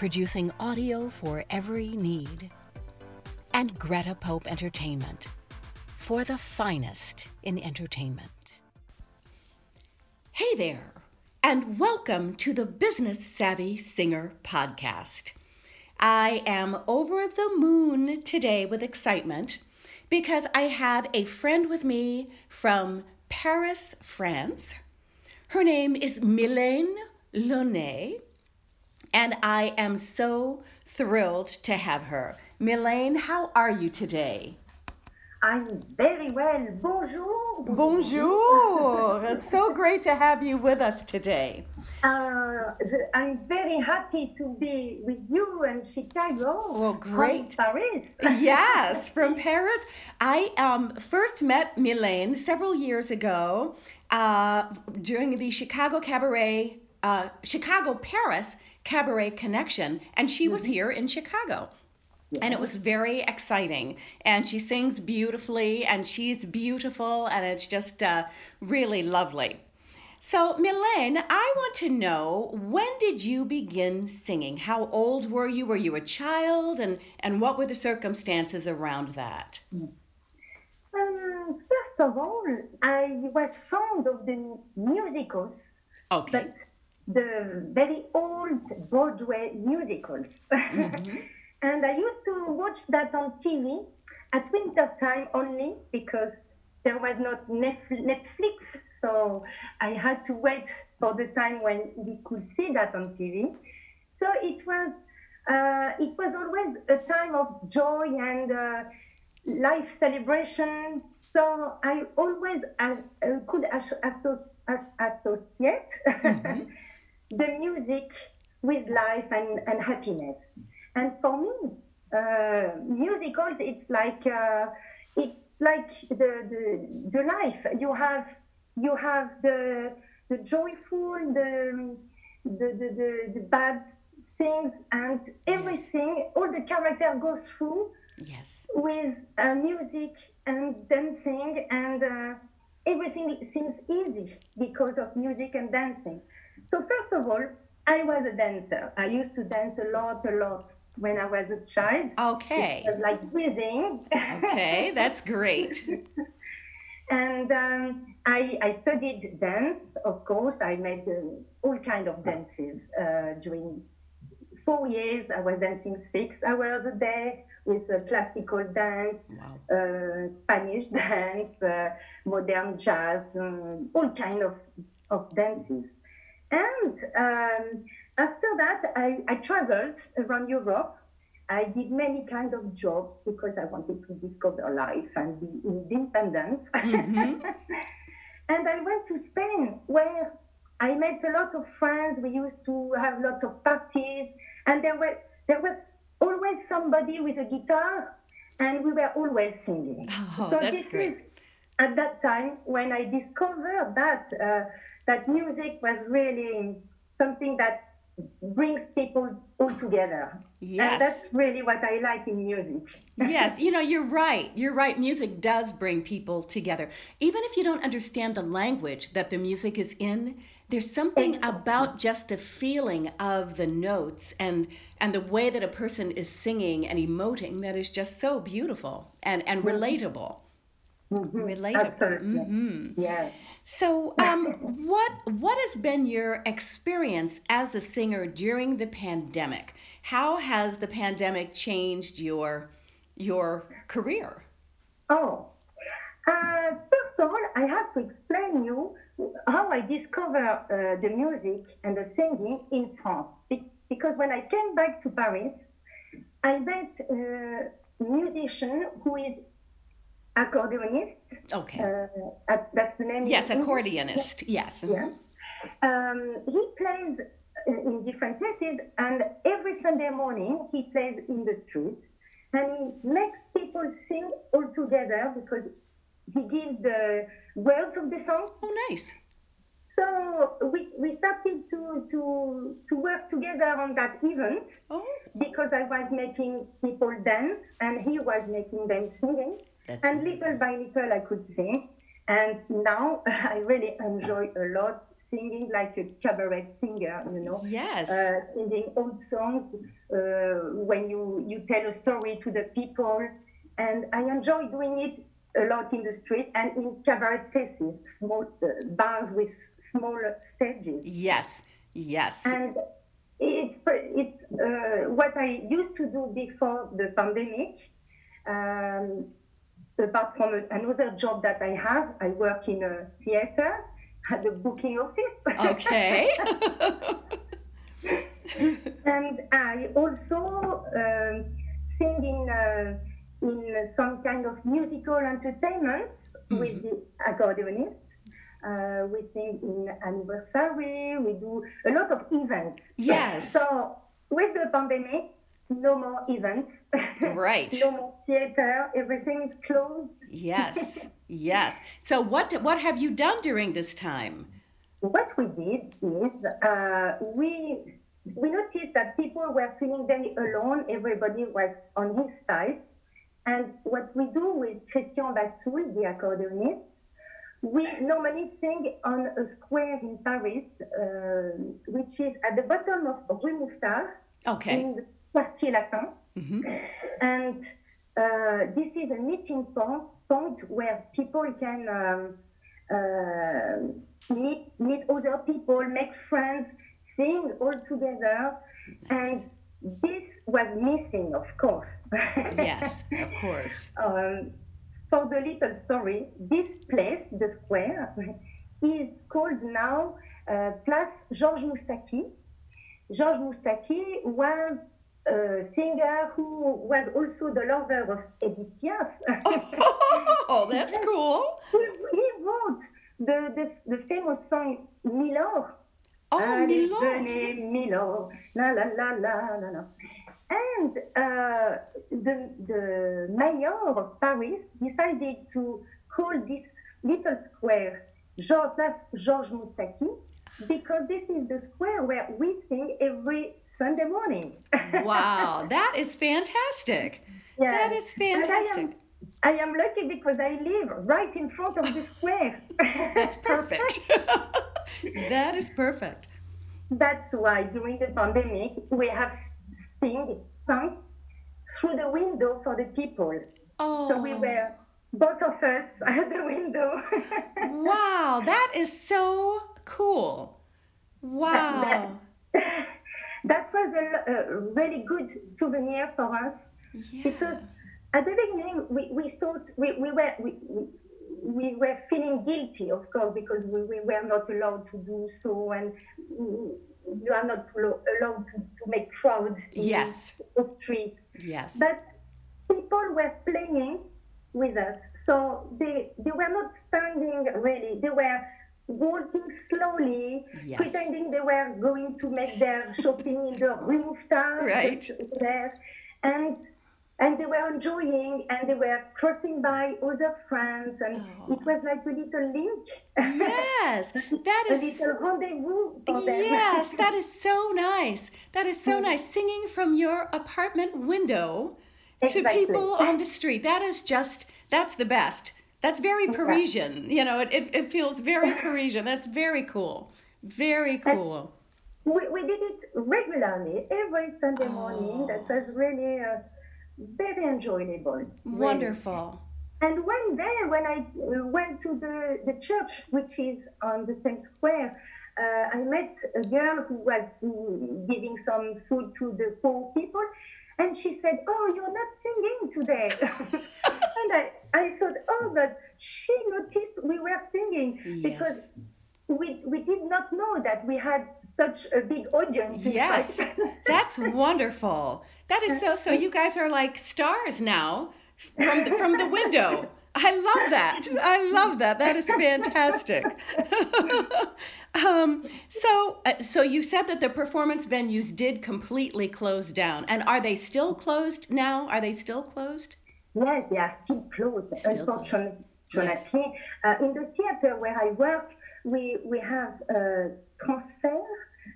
producing audio for every need. And Greta Pope Entertainment, for the finest in entertainment. Hey there, and welcome to the Business Savvy Singer podcast. I am over the moon today with excitement because I have a friend with me from Paris, France. Her name is Mylène Launay and I am so thrilled to have her. Mylène, how are you today? I'm very well. Bonjour. Bonjour. it's so great to have you with us today. Uh, I'm very happy to be with you in Chicago. Well, great. From Paris. yes, from Paris. I um, first met Mylène several years ago uh, during the Chicago Cabaret, uh, Chicago Paris Cabaret Connection, and she was mm-hmm. here in Chicago. And it was very exciting. And she sings beautifully, and she's beautiful, and it's just uh, really lovely. So, Mylène, I want to know when did you begin singing? How old were you? Were you a child? And, and what were the circumstances around that? Um, first of all, I was fond of the musicals. Okay. But the very old Broadway musicals. Mm-hmm. and I used to watch that on TV at winter time only because there was not Netflix, so I had to wait for the time when we could see that on TV. So it was uh, it was always a time of joy and uh, life celebration. So I always uh, could associate mm-hmm. The music with life and, and happiness. And for me, uh, musicals, it's like uh, it's like the, the the life. You have you have the the joyful, the the the, the, the bad things, and everything. Yes. All the character goes through. Yes. With uh, music and dancing, and uh, everything seems easy because of music and dancing. So first of all, I was a dancer. I used to dance a lot, a lot when I was a child. Okay. It was like breathing. okay, that's great. and um, I, I, studied dance, of course. I made uh, all kind of dances uh, during four years. I was dancing six hours a day with uh, classical dance, wow. Uh, Spanish dance, uh, modern jazz, um, all kind of, of dances. And um, after that, I, I traveled around Europe. I did many kind of jobs because I wanted to discover life and be independent. Mm-hmm. and I went to Spain where I met a lot of friends. We used to have lots of parties, and there were there was always somebody with a guitar, and we were always singing. Oh, so that's great. Is, at that time when I discovered that uh, that music was really something that brings people all together. Yes. And that's really what I like in music. yes, you know, you're right. You're right. Music does bring people together. Even if you don't understand the language that the music is in, there's something about just the feeling of the notes and and the way that a person is singing and emoting that is just so beautiful and and mm-hmm. relatable. Mhm. Relatable. Absolutely. Mhm. Yeah. So, um, what what has been your experience as a singer during the pandemic? How has the pandemic changed your your career? Oh, uh, first of all, I have to explain you how I discovered uh, the music and the singing in France. Be- because when I came back to Paris, I met a musician who is accordionist. Okay. Uh, that's the name. yes, accordionist. Yes. Yeah. Um, he plays in in different places, and every Sunday morning he plays in the street, and he makes people sing all together because he gives the words of the song. Oh, nice. So we, we started to, to, to work together on that event Oh, because I was making people dance and he was making them singing. That's and little by little I could sing. And now I really enjoy a lot singing like a cabaret singer, you know. yes. Uh, singing old songs uh, when you, you tell a story to the people. And I enjoy doing it a lot in the street and in cabaret places, small uh, bars with small stages. yes. Yes. And it's it's uh, what I used to do before the pandemic. Um, apart from a, another job that I have, I work in a theater at the booking office. okay. and I also um, sing in uh, in some kind of musical entertainment with the accordionist. Uh, we sing in anniversary. We do a lot of events. Yes. So with the pandemic, no more events. Right. no more theater. Everything is closed. yes. Yes. So, what what have you done during this time? What we did is uh, we we noticed that people were feeling very alone. Everybody was on his side, and what we do with Christian Bassoul, the accordionist, we normally sing on a square in Paris, uh, which is at the bottom of Rue Mouffetard Okay. in the Quartier Latin. Mhm. And uh, this is a meeting point, point where people can um, uh, meet, meet other people, make friends, sing all together. And this was missing, of course. Yes, of course. um, for the little story, this place, the square, is called now uh, Place Georges Moustaki. Georges Moustaki was singer who was also the lover of Edith Piaf. Oh, that's cool. he, he wrote the, the, the famous song Milord. Oh, Milord. venez, Milord. La la la la la la. And uh, the, the mayor of Paris decided to call this little square Georges, Place Georges Moustaki because this is the square where we sing every Sunday morning. Wow, that is fantastic. Yeah. That is And I am- fantastic. I am lucky because I live right in front of the square. That's perfect. that is perfect. That's why during the pandemic we have sing sung through the window for the people. Oh, So we oh. were both of us at the window. wow, that is so cool. Wow. that was a, a really good souvenir for us Yeah. because at the beginning we, we thought we, we were we, we, we were feeling guilty of course because we, we were not allowed to do so and you are not allo- allowed to, to make crowds in Yes. the street Yes. but people were playing with us so they they were not standing really they were walking slowly Yes. pretending they were going to make their shopping in the rue Mouffetard Right. there and and they were enjoying and they were crossing by other friends and Oh. it was like a little link Yes, that a little rendezvous for them Yes, that is so nice. That is so nice. Singing from your apartment window to people on the street. That is just, that's the best. That's very Parisian. You know, it, it, it feels very Parisian. That's very cool. Very cool. we, we did it regularly every Sunday Oh. morning. That was really uh, very enjoyable. really. Wonderful. and one day when I uh, went to the, the church, which is on the same square, uh, I met a girl who was uh, giving some food to the poor people. And she said, Oh, you're not singing today. and I, I thought, Oh, but she noticed we were singing Yes. because we, we did not know that we had such a big audience. Yes, that's wonderful. That is so. So you guys are like stars now from the, from the window. I love that. I love that. That is fantastic. um, so, uh, so you said that the performance venues did completely close down, and are they still closed now? Are they still closed? Yes, they are still closed, Still unfortunately. Yes. Uh, in the theater where I work, we, we have uh, transfer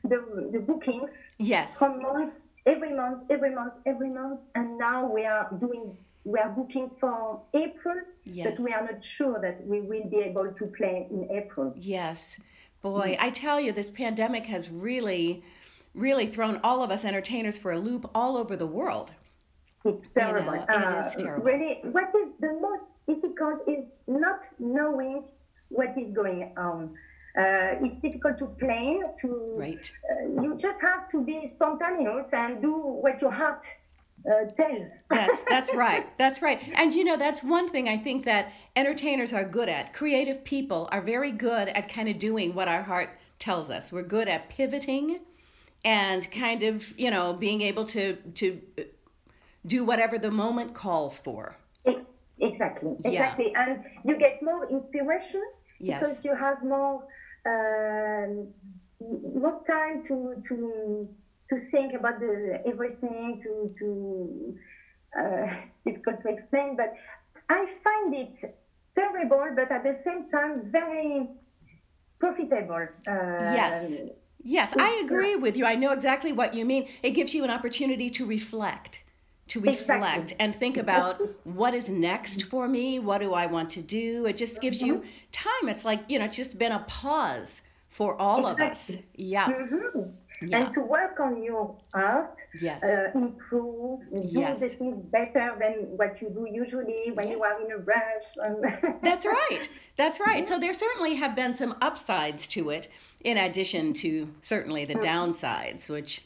the, the bookings Yes. from months, every month, every month, every month, and now we are doing, we are booking for April, Yes. but we are not sure that we will be able to play in April. Yes. Boy, I tell you, this pandemic has really, really thrown all of us entertainers for a loop all over the world. It's terrible. know, Uh, is terrible. Really, what is the most difficult is not knowing what is going on. Uh, it's difficult to plan. To Right. uh, you just have to be spontaneous and do what your heart uh, tells. That's that's right. That's right. And you know, that's one thing I think that entertainers are good at. Creative people are very good at kind of doing what our heart tells us. We're good at pivoting and kind of, you know, being able to to do whatever the moment calls for. Ex- Exactly, Yeah. exactly, and you get more inspiration Yes. because you have more um, more time to to to think about the everything to to uh, difficult to explain, but I find it terrible, but at the same time very profitable. Uh, Yes. Yes, I agree with you. I know exactly what you mean. It gives you an opportunity to reflect, to reflect Exactly. and think about what is next for me. What do I want to do? It just gives you time. It's like, you know, it's just been a pause for all of us. Exactly. Yeah. Mhm. Yeah. And to work on your art, Yes. uh, improve, Yes. do the things better than what you do usually when you are in a rush. That's right. That's right. So there certainly have been some upsides to it, in addition to certainly the downsides, which,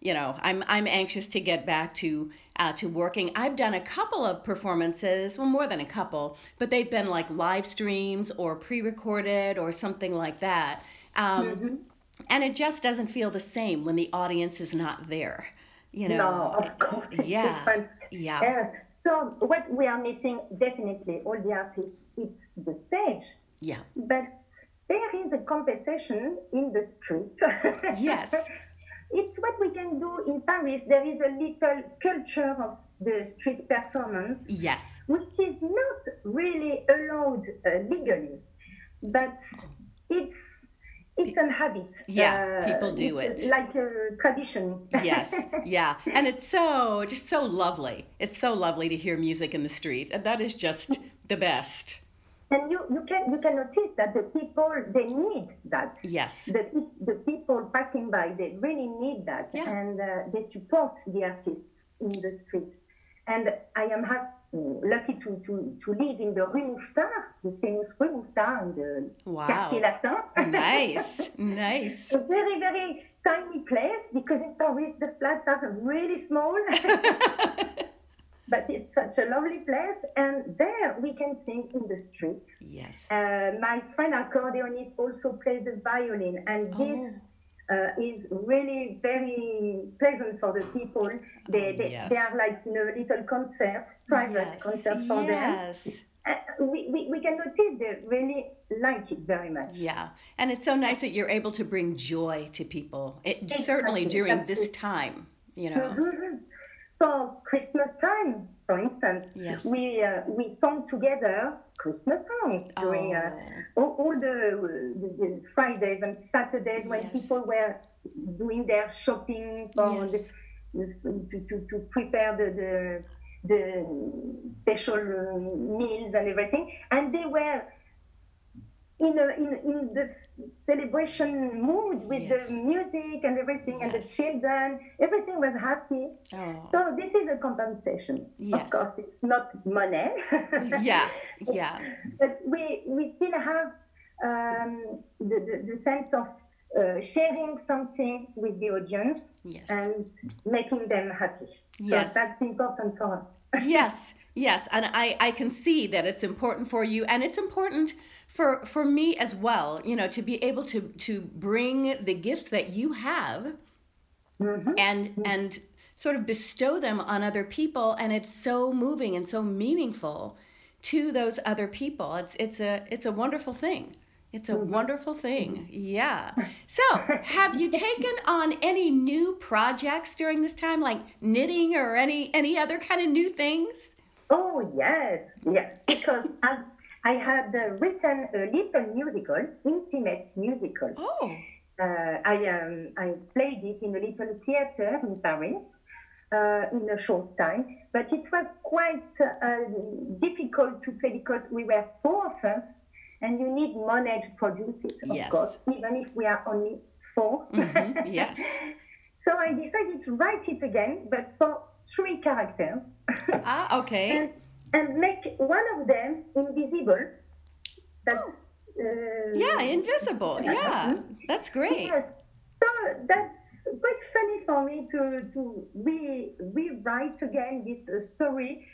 you know, I'm I'm anxious to get back to uh, to working. I've done a couple of performances, well, more than a couple, but they've been like live streams or pre-recorded or something like that. Um, And it just doesn't feel the same when the audience is not there. You know. no, of course, Yeah. different. Yeah. Uh, so what we are missing, definitely, all the artists, it's the stage. Yeah. But there is a compensation in the street. Yes. It's what we can do in Paris. There is a little culture of the street performance, Yes. which is not really allowed uh, legally, but it's it's a habit. Yeah, Uh, people do it. like a tradition. yes yeah and it's so just so lovely it's so lovely to hear music in the street and that is just the best and you, you can you can notice that the people they need that. yes The, the people passing by they really need that Yeah. and uh, they support the artists in the street and i am happy, lucky to, to, to live in the rue mouffetard the famous rue mouffetard in the Wow. quartier latin nice nice a very very tiny place because in paris the flats are really small but it's such a lovely place and there we can sing in the street yes uh, my friend accordionist also plays the violin, and this Oh. uh, is really very pleasant for the people. They, they, yes. they are like in a little concert, private yes concert for them. yes Uh, we, we, we can notice they really like it very much. yeah and it's so nice that you're able to bring joy to people it certainly during this time you know Mhm. For Christmas time, for instance, Yes. we uh, we sung together Christmas songs during uh, Oh. all, all the, the, the Fridays and Saturdays when Yes. people were doing their shopping for Yes. the, to, to, to prepare the, the, the special uh, meals and everything. And they were in, a, in, in the celebration mood with Yes. the music and everything, and the children. Everything was happy. Oh. So this is a compensation. Yes. Of course, it's not money. Yeah, yeah. but we we still have um, the, the, the sense of uh, sharing something with the audience Yes. and making them happy. Yes. So that's important for us. yes yes and I, I can see that it's important for you and it's important for for me as well you know to be able to to bring the gifts that you have Mhm. and and sort of bestow them on other people and it's so moving and so meaningful to those other people. It's it's a it's a wonderful thing. It's a wonderful thing. Yeah. So have you taken on any new projects during this time like knitting or any any other kind of new things? Oh yes, yes. Because I, I had uh, written a little musical, intimate musical. oh Uh, I um, I played it in a little theater in Paris uh, in a short time, but it was quite uh, difficult to play because we were four of us, and you need money to produce it, of Yes. course, even if we are only 4 Mhm, yes so I decided to write it again, but for three characters. ah okay and, and make one of them invisible. That's, uh, yeah invisible yeah that's great Yes. So that's quite funny for me to to re rewrite again this uh, story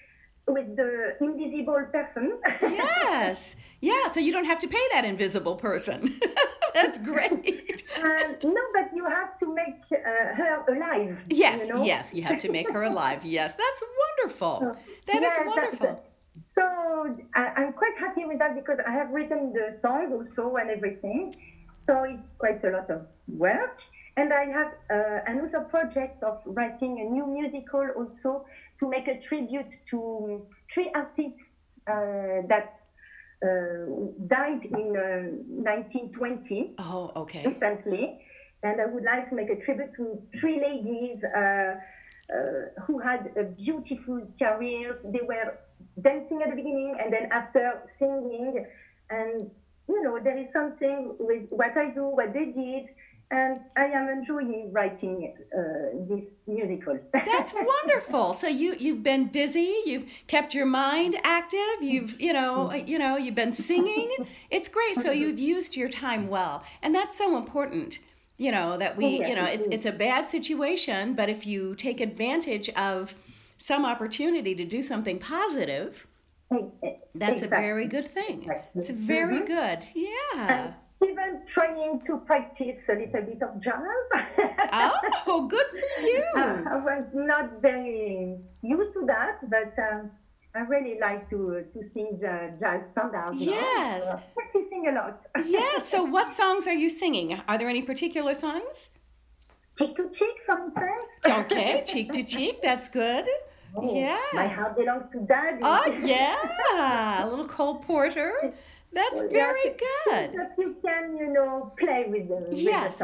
with the invisible person. yes yeah so you don't have to pay that invisible person that's great no, but you have to make uh, her alive. Yes, you know? yes, you have to make her alive. Yes, that's wonderful. That is Yeah, that- wonderful. So I, I'm quite happy with that because I have written the songs also and everything. So it's quite a lot of work. And I have uh, another project of writing a new musical also to make a tribute to three artists uh, that uh, died in uh, 1920 Oh, okay. recently, and I would like to make a tribute to three ladies uh, uh, who had a beautiful careers. They were dancing at the beginning and then after singing, and you know there is something with what I do, what they did, and I am enjoying writing uh, this musical. That's wonderful. So you you've been busy. You've kept your mind active. You've you know you know you've been singing. It's great. So you've used your time well, and that's so important. You know that we you know it's it's a bad situation, but if you take advantage of some opportunity to do something positive, that's a very good thing. Exactly. It's very Mhm. good. Yeah. Even trying to practice a little bit of jazz. Oh, good for you. I was not very used to that, but um, I really like to to sing ja- jazz standards. you know, Yes. so practicing a lot. Yeah. So, what songs are you singing? Are there any particular songs? cheek to cheek, for instance. Okay, cheek to cheek. That's good. Oh, My Yeah. heart belongs to daddy. Oh, yeah. A little Cole Porter. That's very yes, good. That you can, you know, play with the, with the Yes,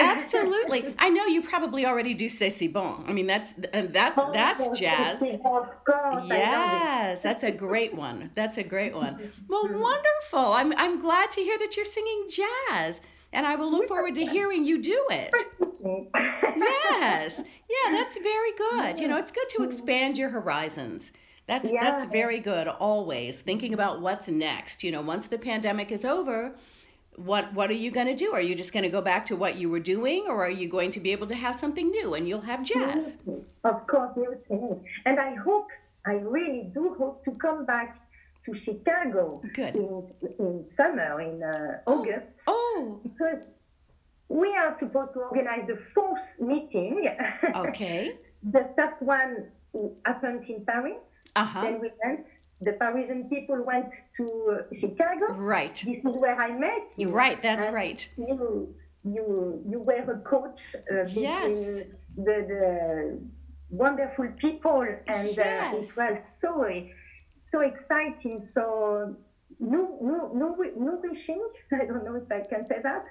absolutely. I know you probably already do C'est si bon. I mean, that's that's Oh, that's yes, jazz. yes, Of course, Yes, that's a great one. That's a great one. Well, mm-hmm. wonderful. I'm I'm glad to hear that you're singing jazz, and I will look forward to hearing you do it. I love it. Yes. Yeah, that's very good. You know, it's good to mm-hmm. expand your horizons. That's that's very good always thinking about what's next. You know, once the pandemic is over, what what are you going to do? Are you just going to go back to what you were doing or are you going to be able to have something new and you'll have jazz? Of course, new things. And I hope, I really do hope to come back to Chicago Good. in, in summer, in uh, August, Oh, because we are supposed to organize the fourth meeting. okay. the first one happened in Paris. Uh-huh. Then we went, the Parisian people went to uh, Chicago. Right. This is where I met you. Right, that's And right. You, you, you were a coach uh, between Yes. the, the wonderful people, and uh, it was so so exciting, so nou- nou- nou- nourishing. I don't know if I can say that.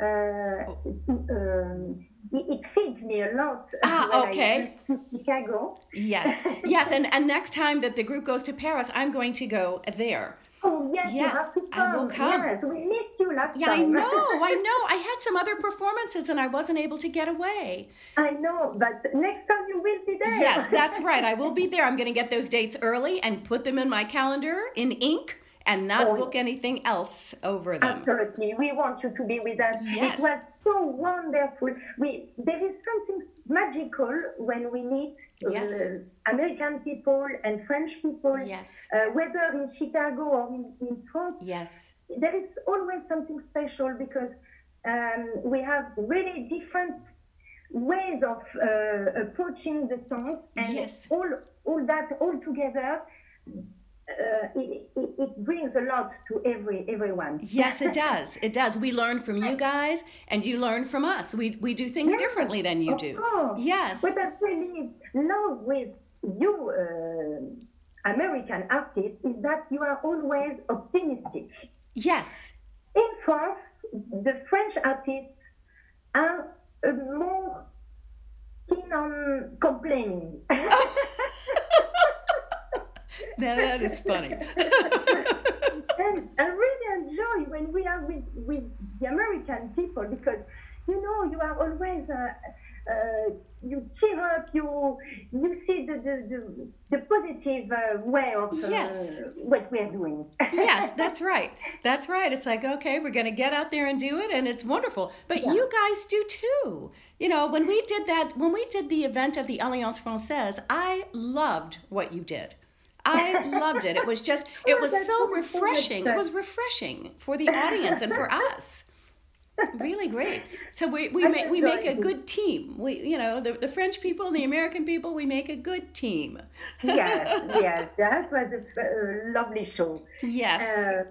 Uh, um, it, feeds me a lot. Ah, when okay. Chicago. Yes. Yes, and and next time that the group goes to Paris, I'm going to go there. Oh yes, you Yes, have to I will come. Yes, we missed you last Yeah, I time. know, I know. I had some other performances and I wasn't able to get away. I know, but next time you will be there. Yes, that's right. I will be there. I'm going to get those dates early and put them in my calendar in ink and not Oh, book anything else over them. Absolutely, we want you to be with us. Yes. It was so wonderful. We there is something magical when we meet Yes. uh, American people and French people, Yes. uh, whether in Chicago or in, in France. Yes. There is always something special because um, we have really different ways of uh, approaching the songs, and Yes. all all that all together. Uh, it, it, it brings a lot to every everyone. Yes, it does. It does. We learn from you guys and you learn from us. We, we do things Yes, differently than you of do. course. Yes. What I really love with you, uh, American artists, is that you are always optimistic. Yes. In France, the French artists are more keen on complaining. Now, that is funny. and I really enjoy when we are with, with the American people because you know you are always uh, uh, you cheer up you you see the the, the, the positive uh, way of uh, Yes. what we are doing. yes, that's right. That's right. It's like, okay, we're going to get out there and do it, and it's wonderful. But you guys do too. You know, when we did that, when we did the event at the Alliance Francaise, I loved what you did. I loved it. It was just, it Oh, was so refreshing. It was refreshing for the audience and for us. Really great. So we, we make we make a good team. We you know the, the French people and the American people we make a good team. yes, yes, that was a lovely show. Yes. Uh,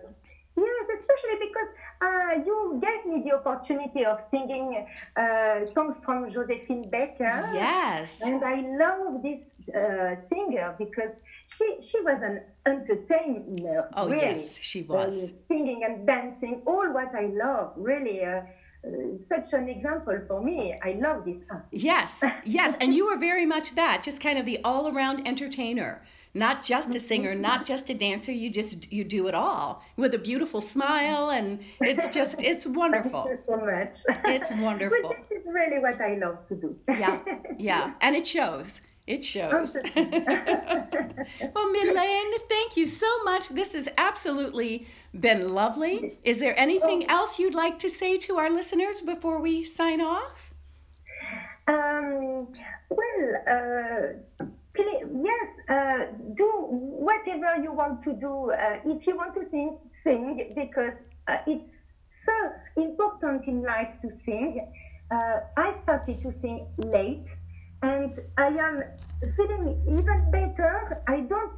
yes, especially because uh, you gave me the opportunity of singing uh, songs from Josephine Baker. yes. And I love this uh, singer because she she was an entertainer. Oh, really. yes, she was. Uh, singing and dancing, all what I love. Really, uh, uh, such an example for me. I love this. Yes, yes, and you were very much that, just kind of the all-around entertainer. Not just a singer, not just a dancer, you just you do it all with a beautiful smile and it's just it's wonderful. Thank you so much. It's wonderful. But this is really what I love to do. Yeah. Yeah, and it shows. It shows. well, Mylène, thank you so much. This has absolutely been lovely. Is there anything else you'd like to say to our listeners before we sign off? Um, well, uh, yes, uh, do whatever you want to do. Uh, if you want to sing, sing, because uh, it's so important in life to sing. Uh, I started to sing late, and I am feeling even better. I don't.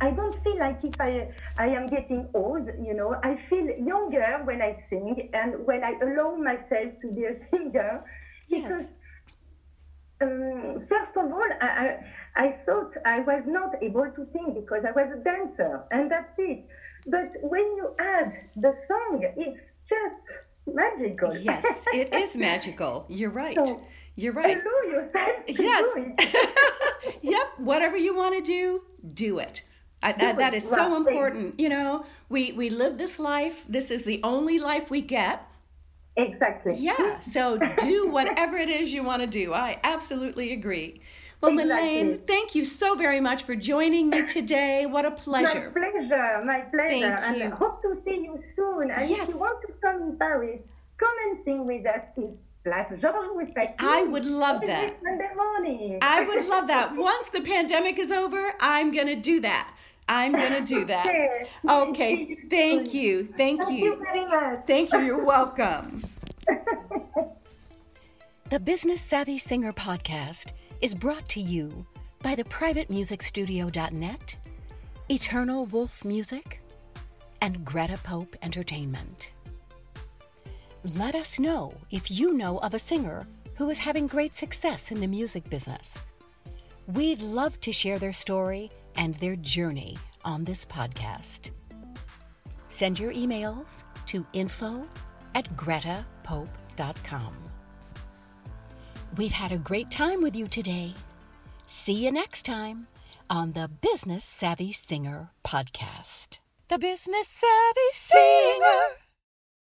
I don't feel like if I I am getting old, you know. I feel younger when I sing and when I allow myself to be a singer, because Yes. um, first of all, I, I, I thought I was not able to sing because I was a dancer, and that's it. But when you add the song, it's just magical. Yes, it is magical. You're right. So, You're right. Allow yourself to do Yes. yep. Whatever you want to do, do it. I, I, Do that it. is Right. so important. You know, we we live this life. This is the only life we get. Exactly. Yeah. So do whatever it is you want to do. I absolutely agree. Well, Exactly. Mylène, thank you so very much for joining me today. What a pleasure. My pleasure, my pleasure. Thank you. And I hope to see you soon. And Yes. if you want to come in Paris, come and sing with us in Place Georges I would love that. Sunday morning. I would love that. Once the pandemic is over, I'm going to do that. I'm going to do that. Okay. Okay. Thank you. Thank Thank you you. very much. Thank you. You're welcome. The Business Savvy Singer podcast is brought to you by the privatemusicstudio.net, Eternal Wolf Music, and Greta Pope Entertainment. Let us know if you know of a singer who is having great success in the music business. We'd love to share their story and their journey on this podcast. Send your emails to info at gretapope.com. We've had a great time with you today. See you next time on the Business Savvy Singer podcast. The business savvy singer.